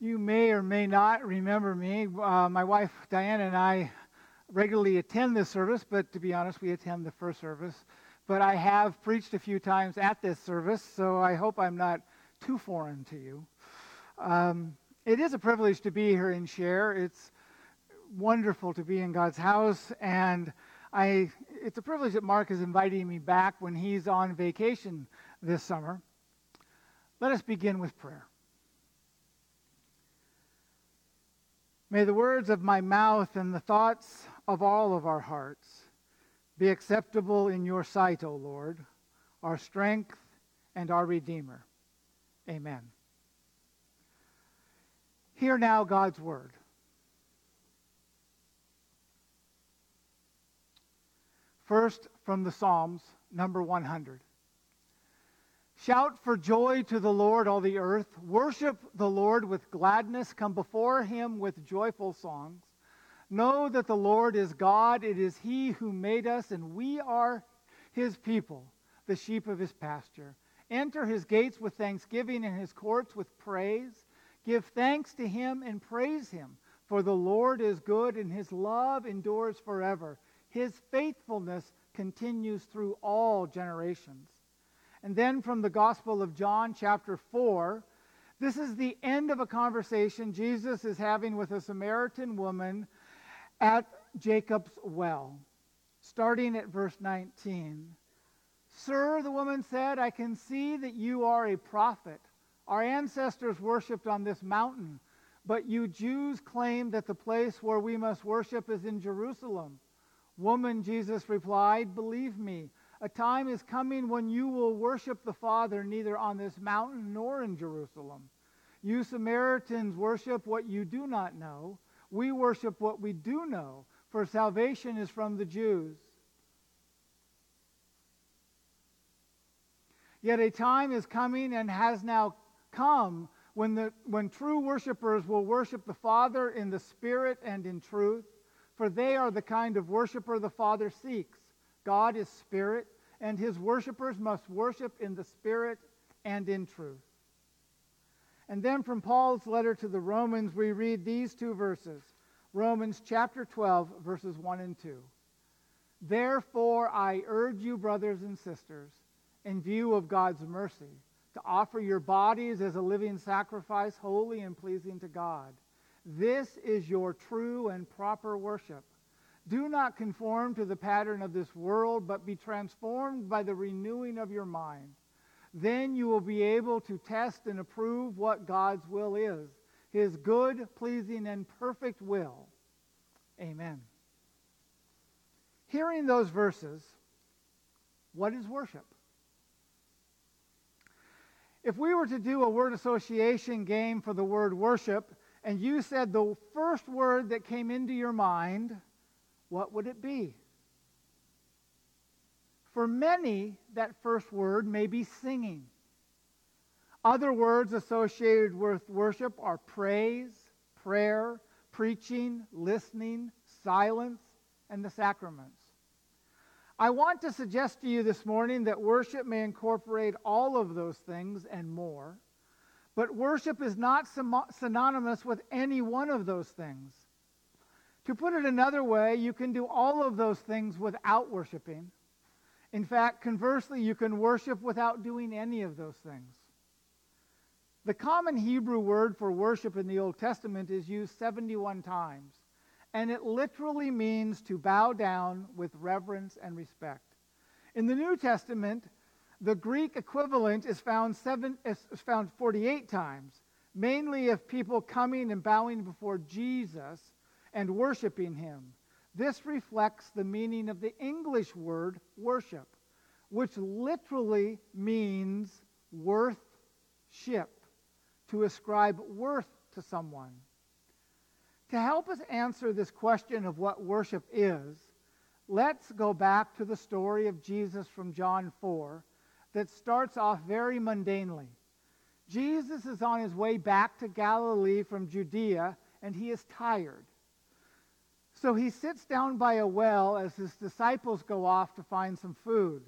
You may or may not remember me. Uh, my wife Diana and I regularly attend this service, but to be honest, we attend the first service. But I have preached a few times at this service, so I hope I'm not too foreign to you. Um, it is a privilege to be here and share. It's wonderful to be in God's house, and I, it's a privilege that Mark is inviting me back when he's on vacation this summer. Let us begin with prayer. May the words of my mouth and the thoughts of all of our hearts be acceptable in your sight, O Lord, our strength and our Redeemer. Amen. Hear now God's word. First, from the Psalms, number 100. Shout for joy to the Lord, all the earth. Worship the Lord with gladness. Come before him with joyful songs. Know that the Lord is God. It is he who made us, and we are his people, the sheep of his pasture. Enter his gates with thanksgiving and his courts with praise. Give thanks to him and praise him, for the Lord is good, and his love endures forever. His faithfulness continues through all generations. And then from the Gospel of John, chapter 4, this is the end of a conversation Jesus is having with a Samaritan woman at Jacob's well, starting at verse 19. Sir, the woman said, I can see that you are a prophet. Our ancestors worshipped on this mountain, but you Jews claim that the place where we must worship is in Jerusalem. Woman, Jesus replied, Believe me, a time is coming when you will worship the Father neither on this mountain nor in Jerusalem. You Samaritans worship what you do not know. We worship what we do know, for salvation is from the Jews. Yet a time is coming and has now come when, the, when true worshipers will worship the Father in the Spirit and in truth for they are the kind of worshiper the Father seeks. God is spirit, and his worshippers must worship in the spirit and in truth. And then from Paul's letter to the Romans, we read these two verses Romans chapter 12, verses 1 and 2. Therefore, I urge you, brothers and sisters, in view of God's mercy, to offer your bodies as a living sacrifice, holy and pleasing to God this is your true and proper worship. Do not conform to the pattern of this world, but be transformed by the renewing of your mind. Then you will be able to test and approve what God's will is, his good, pleasing, and perfect will. Amen. Hearing those verses, what is worship? If we were to do a word association game for the word worship, and you said the first word that came into your mind, what would it be? For many, that first word may be singing. Other words associated with worship are praise, prayer, preaching, listening, silence, and the sacraments. I want to suggest to you this morning that worship may incorporate all of those things and more. But worship is not synonymous with any one of those things. To put it another way, you can do all of those things without worshiping. In fact, conversely, you can worship without doing any of those things. The common Hebrew word for worship in the Old Testament is used 71 times, and it literally means to bow down with reverence and respect. In the New Testament, the Greek equivalent is found, seven, is found 48 times, mainly of people coming and bowing before Jesus and worshiping him. This reflects the meaning of the English word worship, which literally means worth ship, to ascribe worth to someone. To help us answer this question of what worship is, let's go back to the story of Jesus from John 4 that starts off very mundanely. Jesus is on his way back to Galilee from Judea, and he is tired. So he sits down by a well as his disciples go off to find some food.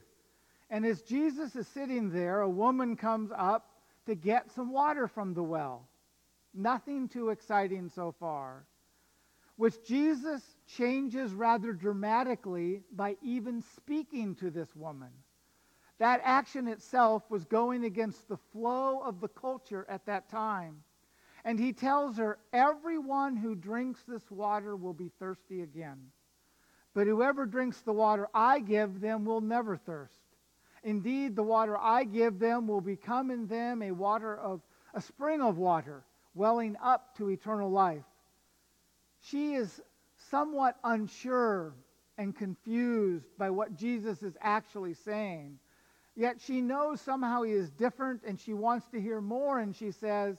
And as Jesus is sitting there, a woman comes up to get some water from the well. Nothing too exciting so far. Which Jesus changes rather dramatically by even speaking to this woman. That action itself was going against the flow of the culture at that time. And he tells her, Everyone who drinks this water will be thirsty again. But whoever drinks the water I give them will never thirst. Indeed, the water I give them will become in them a water of a spring of water welling up to eternal life. She is somewhat unsure and confused by what Jesus is actually saying. Yet she knows somehow he is different and she wants to hear more. And she says,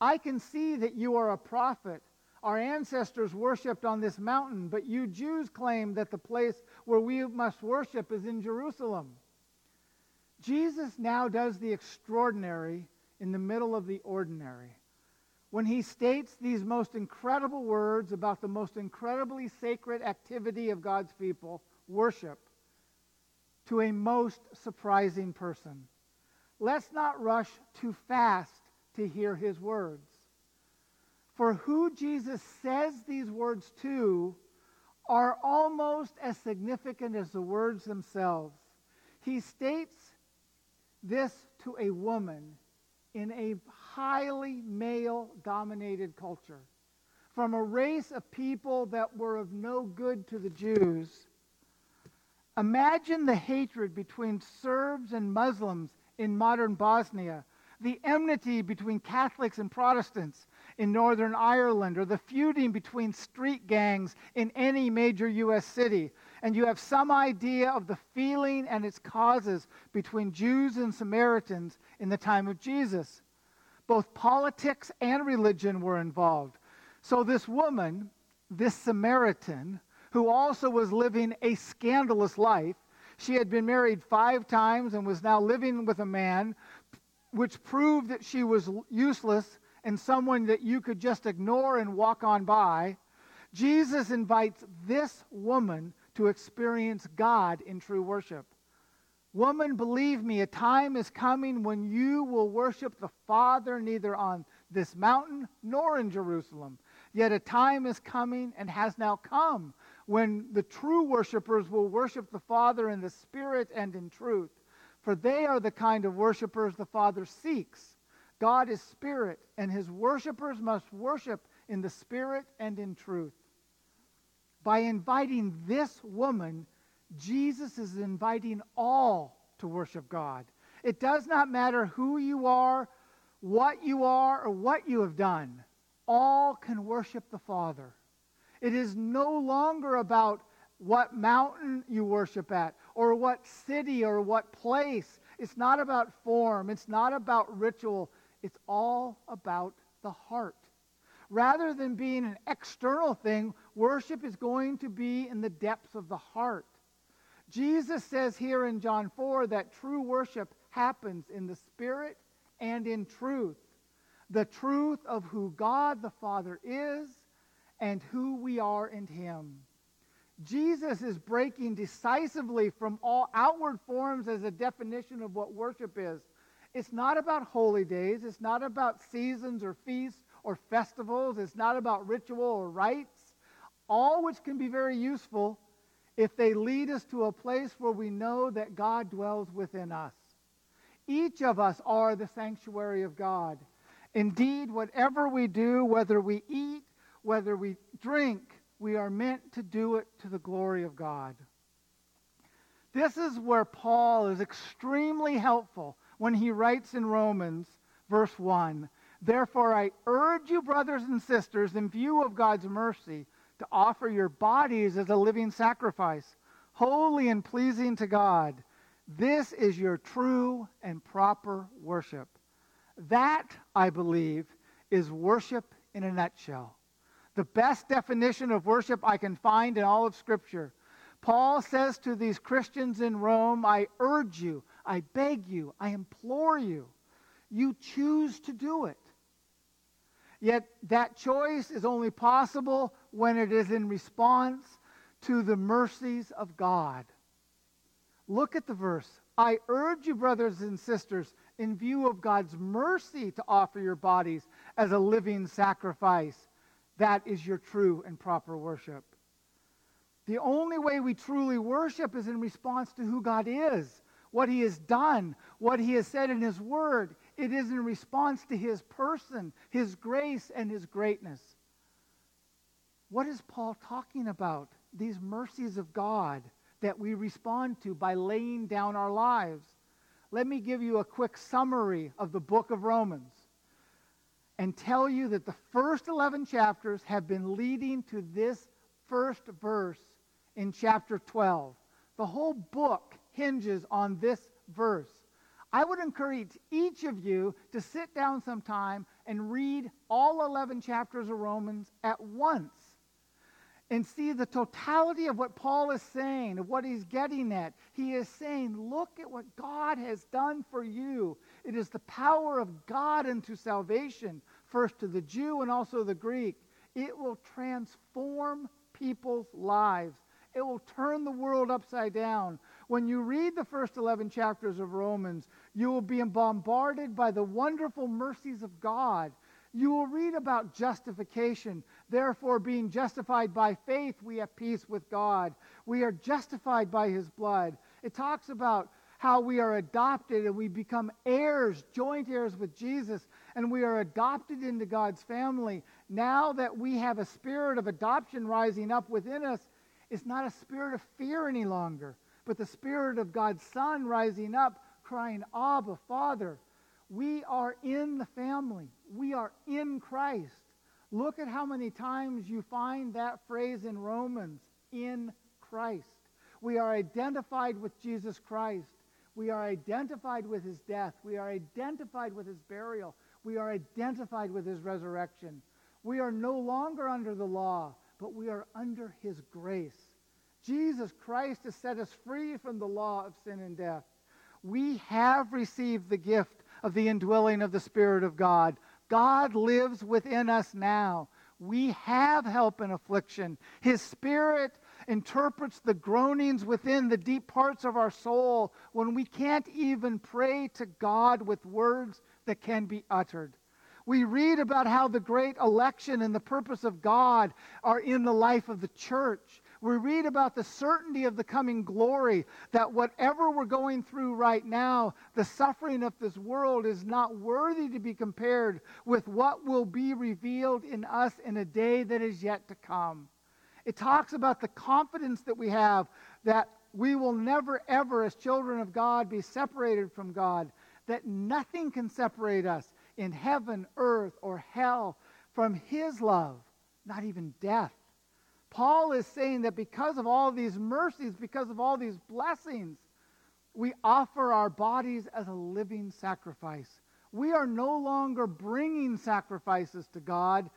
I can see that you are a prophet. Our ancestors worshiped on this mountain, but you Jews claim that the place where we must worship is in Jerusalem. Jesus now does the extraordinary in the middle of the ordinary. When he states these most incredible words about the most incredibly sacred activity of God's people, worship, to a most surprising person. Let's not rush too fast to hear his words. For who Jesus says these words to are almost as significant as the words themselves. He states this to a woman in a highly male dominated culture. From a race of people that were of no good to the Jews Imagine the hatred between Serbs and Muslims in modern Bosnia, the enmity between Catholics and Protestants in Northern Ireland, or the feuding between street gangs in any major U.S. city. And you have some idea of the feeling and its causes between Jews and Samaritans in the time of Jesus. Both politics and religion were involved. So, this woman, this Samaritan, who also was living a scandalous life. She had been married five times and was now living with a man, which proved that she was useless and someone that you could just ignore and walk on by. Jesus invites this woman to experience God in true worship. Woman, believe me, a time is coming when you will worship the Father neither on this mountain nor in Jerusalem. Yet a time is coming and has now come when the true worshipers will worship the Father in the Spirit and in truth. For they are the kind of worshipers the Father seeks. God is Spirit, and his worshipers must worship in the Spirit and in truth. By inviting this woman, Jesus is inviting all to worship God. It does not matter who you are, what you are, or what you have done. All can worship the Father. It is no longer about what mountain you worship at or what city or what place. It's not about form. It's not about ritual. It's all about the heart. Rather than being an external thing, worship is going to be in the depths of the heart. Jesus says here in John 4 that true worship happens in the Spirit and in truth. The truth of who God the Father is and who we are in Him. Jesus is breaking decisively from all outward forms as a definition of what worship is. It's not about holy days, it's not about seasons or feasts or festivals, it's not about ritual or rites, all which can be very useful if they lead us to a place where we know that God dwells within us. Each of us are the sanctuary of God. Indeed, whatever we do, whether we eat, whether we drink, we are meant to do it to the glory of God. This is where Paul is extremely helpful when he writes in Romans, verse 1 Therefore, I urge you, brothers and sisters, in view of God's mercy, to offer your bodies as a living sacrifice, holy and pleasing to God. This is your true and proper worship. That, I believe, is worship in a nutshell the best definition of worship I can find in all of Scripture. Paul says to these Christians in Rome, I urge you, I beg you, I implore you. You choose to do it. Yet that choice is only possible when it is in response to the mercies of God. Look at the verse. I urge you, brothers and sisters, in view of God's mercy to offer your bodies as a living sacrifice. That is your true and proper worship. The only way we truly worship is in response to who God is, what He has done, what He has said in His Word. It is in response to His person, His grace, and His greatness. What is Paul talking about? These mercies of God that we respond to by laying down our lives. Let me give you a quick summary of the book of Romans and tell you that the first 11 chapters have been leading to this first verse in chapter 12. The whole book hinges on this verse. I would encourage each of you to sit down sometime and read all 11 chapters of Romans at once and see the totality of what Paul is saying, of what he's getting at. He is saying, Look at what God has done for you. It is the power of God unto salvation, first to the Jew and also the Greek. It will transform people's lives, it will turn the world upside down. When you read the first 11 chapters of Romans, you will be bombarded by the wonderful mercies of God. You will read about justification. Therefore, being justified by faith, we have peace with God. We are justified by his blood. It talks about how we are adopted and we become heirs, joint heirs with Jesus, and we are adopted into God's family. Now that we have a spirit of adoption rising up within us, it's not a spirit of fear any longer, but the spirit of God's Son rising up, crying, Abba, Father. We are in the family. We are in Christ. Look at how many times you find that phrase in Romans in Christ. We are identified with Jesus Christ. We are identified with his death. We are identified with his burial. We are identified with his resurrection. We are no longer under the law, but we are under his grace. Jesus Christ has set us free from the law of sin and death. We have received the gift of the indwelling of the Spirit of God. God lives within us now. We have help in affliction. His Spirit interprets the groanings within the deep parts of our soul when we can't even pray to God with words that can be uttered. We read about how the great election and the purpose of God are in the life of the church we read about the certainty of the coming glory, that whatever we're going through right now, the suffering of this world is not worthy to be compared with what will be revealed in us in a day that is yet to come. It talks about the confidence that we have that we will never, ever, as children of God, be separated from God, that nothing can separate us in heaven, earth, or hell from His love, not even death. Paul is saying that because of all these mercies, because of all these blessings, we offer our bodies as a living sacrifice. We are no longer bringing sacrifices to God.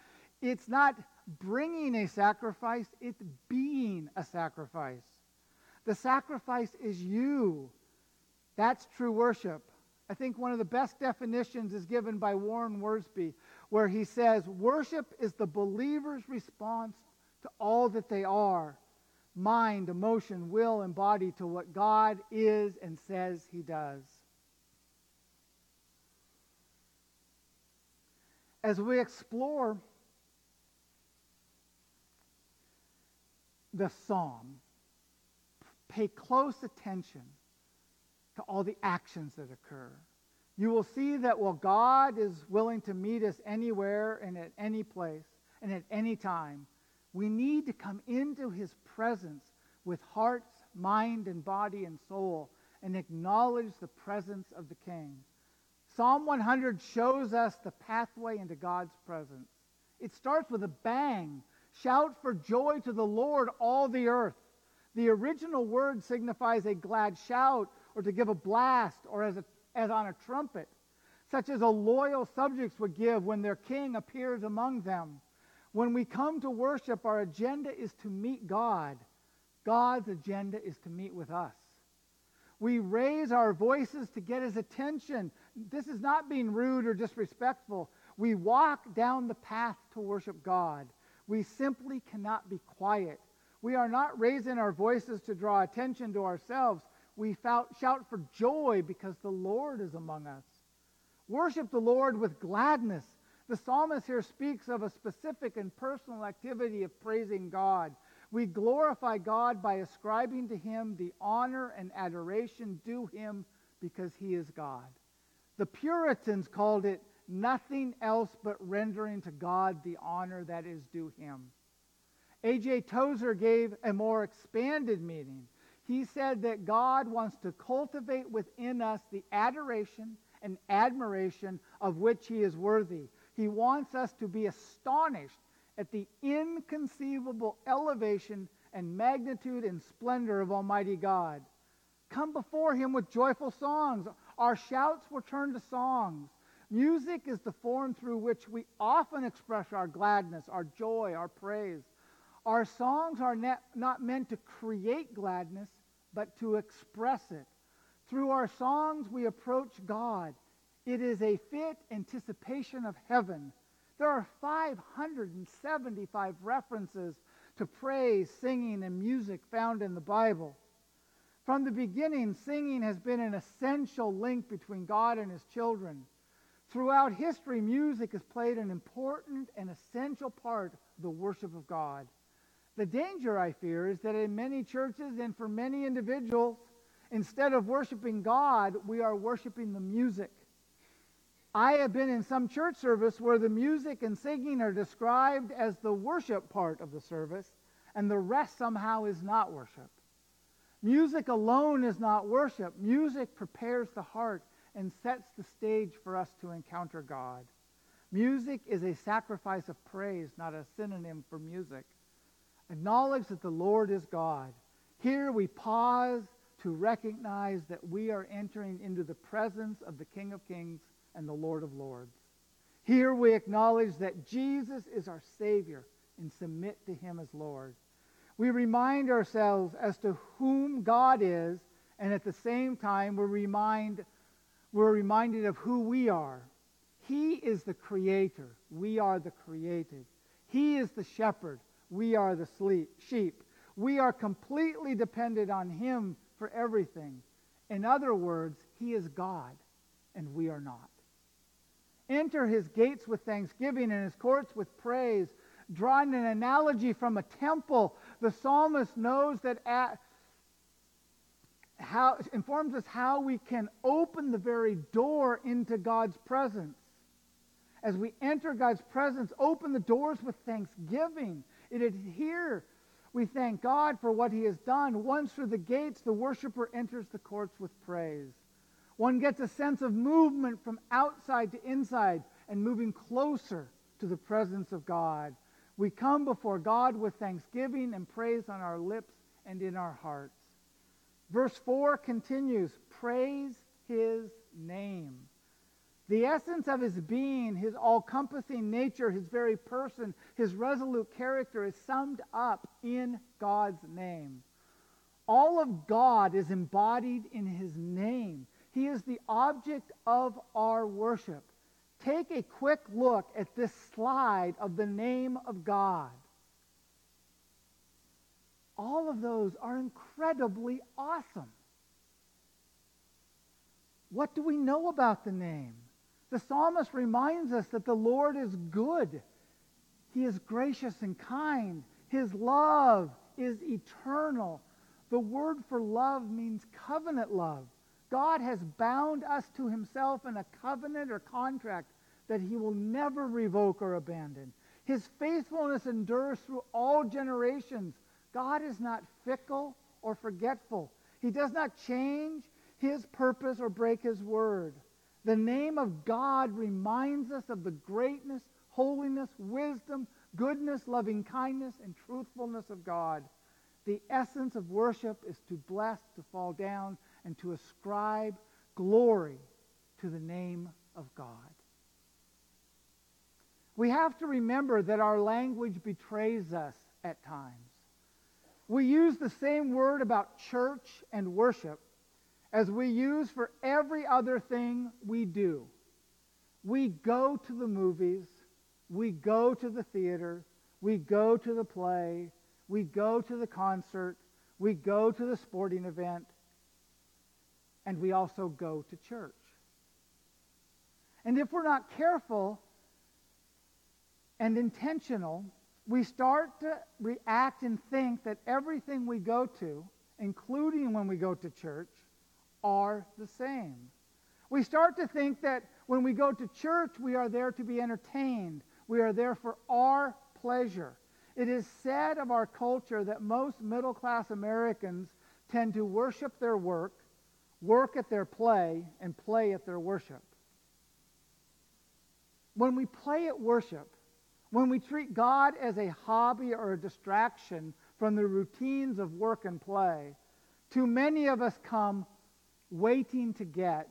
It's not bringing a sacrifice, it's being a sacrifice. The sacrifice is you. That's true worship. I think one of the best definitions is given by Warren Wiersbe, where he says, Worship is the believer's response to all that they are mind, emotion, will, and body to what God is and says He does. As we explore the psalm, pay close attention to all the actions that occur. You will see that while God is willing to meet us anywhere and at any place and at any time, we need to come into his presence with hearts, mind, and body and soul and acknowledge the presence of the king. Psalm 100 shows us the pathway into God's presence. It starts with a bang. Shout for joy to the Lord, all the earth. The original word signifies a glad shout or to give a blast or as, a, as on a trumpet, such as a loyal subjects would give when their king appears among them. When we come to worship, our agenda is to meet God. God's agenda is to meet with us. We raise our voices to get his attention. This is not being rude or disrespectful. We walk down the path to worship God. We simply cannot be quiet. We are not raising our voices to draw attention to ourselves. We shout for joy because the Lord is among us. Worship the Lord with gladness. The psalmist here speaks of a specific and personal activity of praising God. We glorify God by ascribing to him the honor and adoration due him because he is God. The Puritans called it nothing else but rendering to God the honor that is due him. A.J. Tozer gave a more expanded meaning. He said that God wants to cultivate within us the adoration and admiration of which he is worthy. He wants us to be astonished at the inconceivable elevation and magnitude and splendor of Almighty God. Come before him with joyful songs. Our shouts will turn to songs. Music is the form through which we often express our gladness, our joy, our praise. Our songs are not meant to create gladness, but to express it. Through our songs, we approach God. It is a fit anticipation of heaven. There are 575 references to praise, singing, and music found in the Bible. From the beginning, singing has been an essential link between God and his children. Throughout history, music has played an important and essential part of the worship of God. The danger, I fear, is that in many churches and for many individuals, instead of worshiping God, we are worshiping the music. I have been in some church service where the music and singing are described as the worship part of the service, and the rest somehow is not worship. Music alone is not worship. Music prepares the heart and sets the stage for us to encounter God. Music is a sacrifice of praise, not a synonym for music. Acknowledge that the Lord is God. Here we pause to recognize that we are entering into the presence of the King of Kings and the Lord of Lords. Here we acknowledge that Jesus is our Savior and submit to him as Lord. We remind ourselves as to whom God is, and at the same time we're remind we're reminded of who we are. He is the creator. We are the created. He is the shepherd. We are the sheep. We are completely dependent on Him for everything. In other words, He is God, and we are not. Enter His gates with thanksgiving and His courts with praise. Drawing an analogy from a temple, the psalmist knows that at, how, informs us how we can open the very door into God's presence. As we enter God's presence, open the doors with thanksgiving. It is here we thank God for what he has done. Once through the gates, the worshiper enters the courts with praise. One gets a sense of movement from outside to inside and moving closer to the presence of God. We come before God with thanksgiving and praise on our lips and in our hearts. Verse 4 continues Praise his name. The essence of his being, his all compassing nature, his very person, his resolute character is summed up in God's name. All of God is embodied in his name. He is the object of our worship. Take a quick look at this slide of the name of God all of those are incredibly awesome. What do we know about the name? The psalmist reminds us that the Lord is good. He is gracious and kind. His love is eternal. The word for love means covenant love. God has bound us to himself in a covenant or contract that he will never revoke or abandon. His faithfulness endures through all generations. God is not fickle or forgetful. He does not change his purpose or break his word. The name of God reminds us of the greatness, holiness, wisdom, goodness, loving kindness, and truthfulness of God. The essence of worship is to bless, to fall down, and to ascribe glory to the name of God. We have to remember that our language betrays us at times. We use the same word about church and worship as we use for every other thing we do. We go to the movies, we go to the theater, we go to the play, we go to the concert, we go to the sporting event, and we also go to church. And if we're not careful and intentional, we start to react and think that everything we go to, including when we go to church, are the same. We start to think that when we go to church, we are there to be entertained. We are there for our pleasure. It is said of our culture that most middle class Americans tend to worship their work, work at their play, and play at their worship. When we play at worship, when we treat God as a hobby or a distraction from the routines of work and play, too many of us come waiting to get,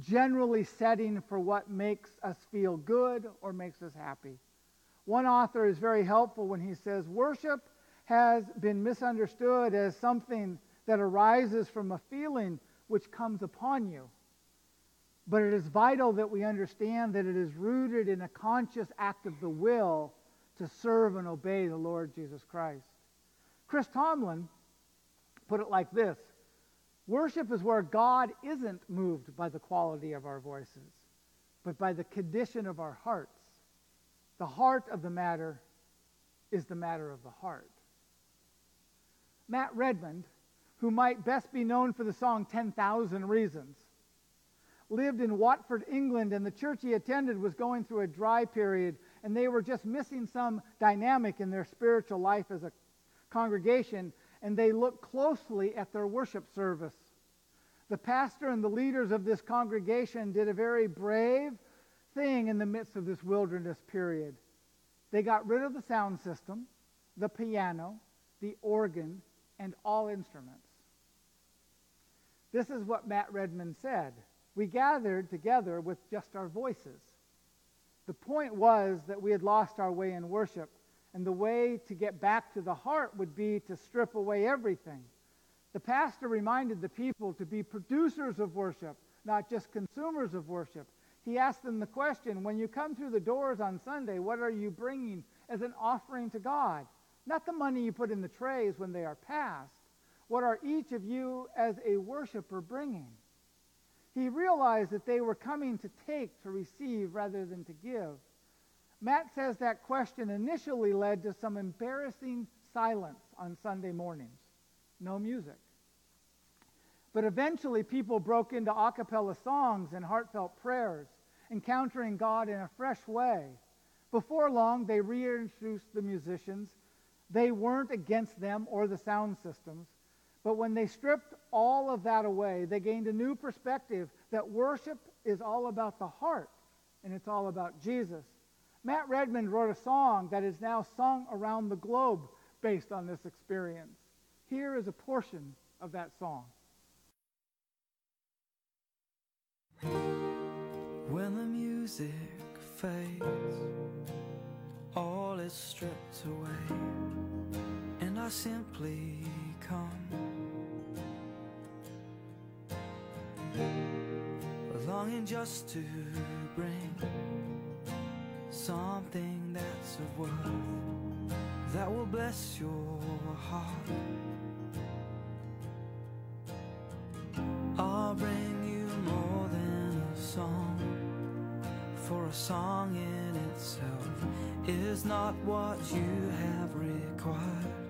generally setting for what makes us feel good or makes us happy. One author is very helpful when he says, Worship has been misunderstood as something that arises from a feeling which comes upon you. But it is vital that we understand that it is rooted in a conscious act of the will to serve and obey the Lord Jesus Christ. Chris Tomlin put it like this Worship is where God isn't moved by the quality of our voices, but by the condition of our hearts. The heart of the matter is the matter of the heart. Matt Redman, who might best be known for the song 10,000 Reasons, lived in Watford, England, and the church he attended was going through a dry period, and they were just missing some dynamic in their spiritual life as a congregation, and they looked closely at their worship service. The pastor and the leaders of this congregation did a very brave thing in the midst of this wilderness period. They got rid of the sound system, the piano, the organ, and all instruments. This is what Matt Redman said. We gathered together with just our voices. The point was that we had lost our way in worship, and the way to get back to the heart would be to strip away everything. The pastor reminded the people to be producers of worship, not just consumers of worship. He asked them the question when you come through the doors on Sunday, what are you bringing as an offering to God? Not the money you put in the trays when they are passed. What are each of you as a worshiper bringing? He realized that they were coming to take, to receive, rather than to give. Matt says that question initially led to some embarrassing silence on Sunday mornings. No music. But eventually, people broke into a cappella songs and heartfelt prayers, encountering God in a fresh way. Before long, they reintroduced the musicians. They weren't against them or the sound systems. But when they stripped all of that away, they gained a new perspective that worship is all about the heart and it's all about Jesus. Matt Redman wrote a song that is now sung around the globe based on this experience. Here is a portion of that song. When the music fades, all is stripped away, and I simply come. Longing just to bring something that's of worth that will bless your heart. I'll bring you more than a song, for a song in itself is not what you have required.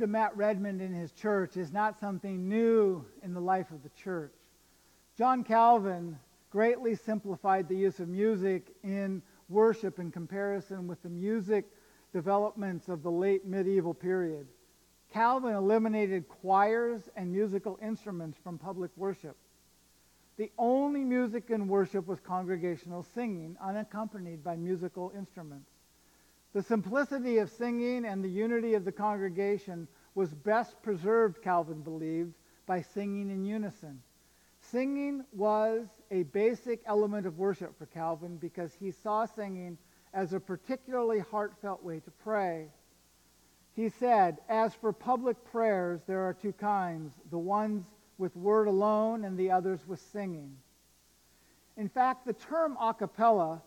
To Matt Redman in his church is not something new in the life of the church. John Calvin greatly simplified the use of music in worship in comparison with the music developments of the late medieval period. Calvin eliminated choirs and musical instruments from public worship. The only music in worship was congregational singing, unaccompanied by musical instruments. The simplicity of singing and the unity of the congregation was best preserved, Calvin believed, by singing in unison. Singing was a basic element of worship for Calvin because he saw singing as a particularly heartfelt way to pray. He said, As for public prayers, there are two kinds the ones with word alone and the others with singing. In fact, the term a cappella,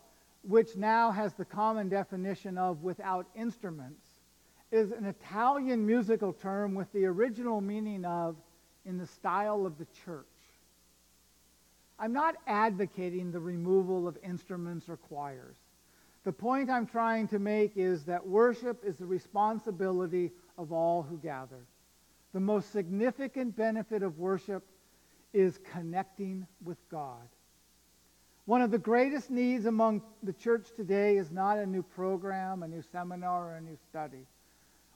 which now has the common definition of without instruments, is an Italian musical term with the original meaning of in the style of the church. I'm not advocating the removal of instruments or choirs. The point I'm trying to make is that worship is the responsibility of all who gather. The most significant benefit of worship is connecting with God. One of the greatest needs among the church today is not a new program, a new seminar, or a new study.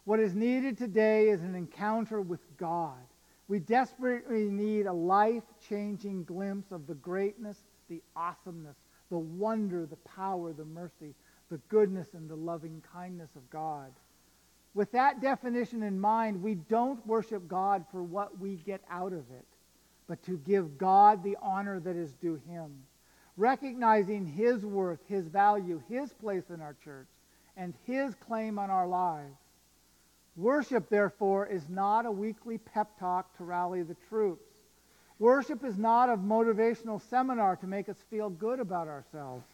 What is needed today is an encounter with God. We desperately need a life changing glimpse of the greatness, the awesomeness, the wonder, the power, the mercy, the goodness, and the loving kindness of God. With that definition in mind, we don't worship God for what we get out of it, but to give God the honor that is due him, recognizing his worth, his value, his place in our church, and his claim on our lives. Worship, therefore, is not a weekly pep talk to rally the troops. Worship is not a motivational seminar to make us feel good about ourselves.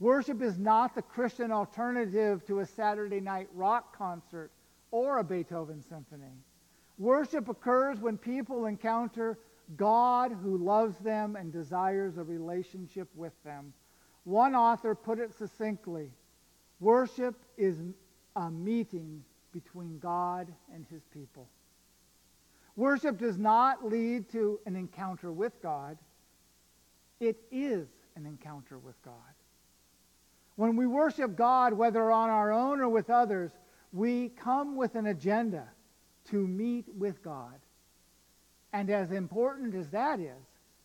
Worship is not the Christian alternative to a Saturday night rock concert or a Beethoven symphony. Worship occurs when people encounter God who loves them and desires a relationship with them. One author put it succinctly worship is a meeting between God and his people. Worship does not lead to an encounter with God. It is an encounter with God. When we worship God, whether on our own or with others, we come with an agenda to meet with God. And as important as that is,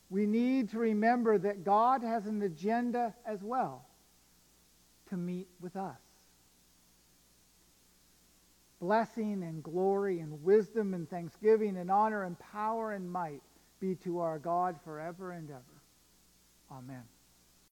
we need to remember that God has an agenda as well to meet with us. Blessing and glory and wisdom and thanksgiving and honor and power and might be to our God forever and ever. Amen.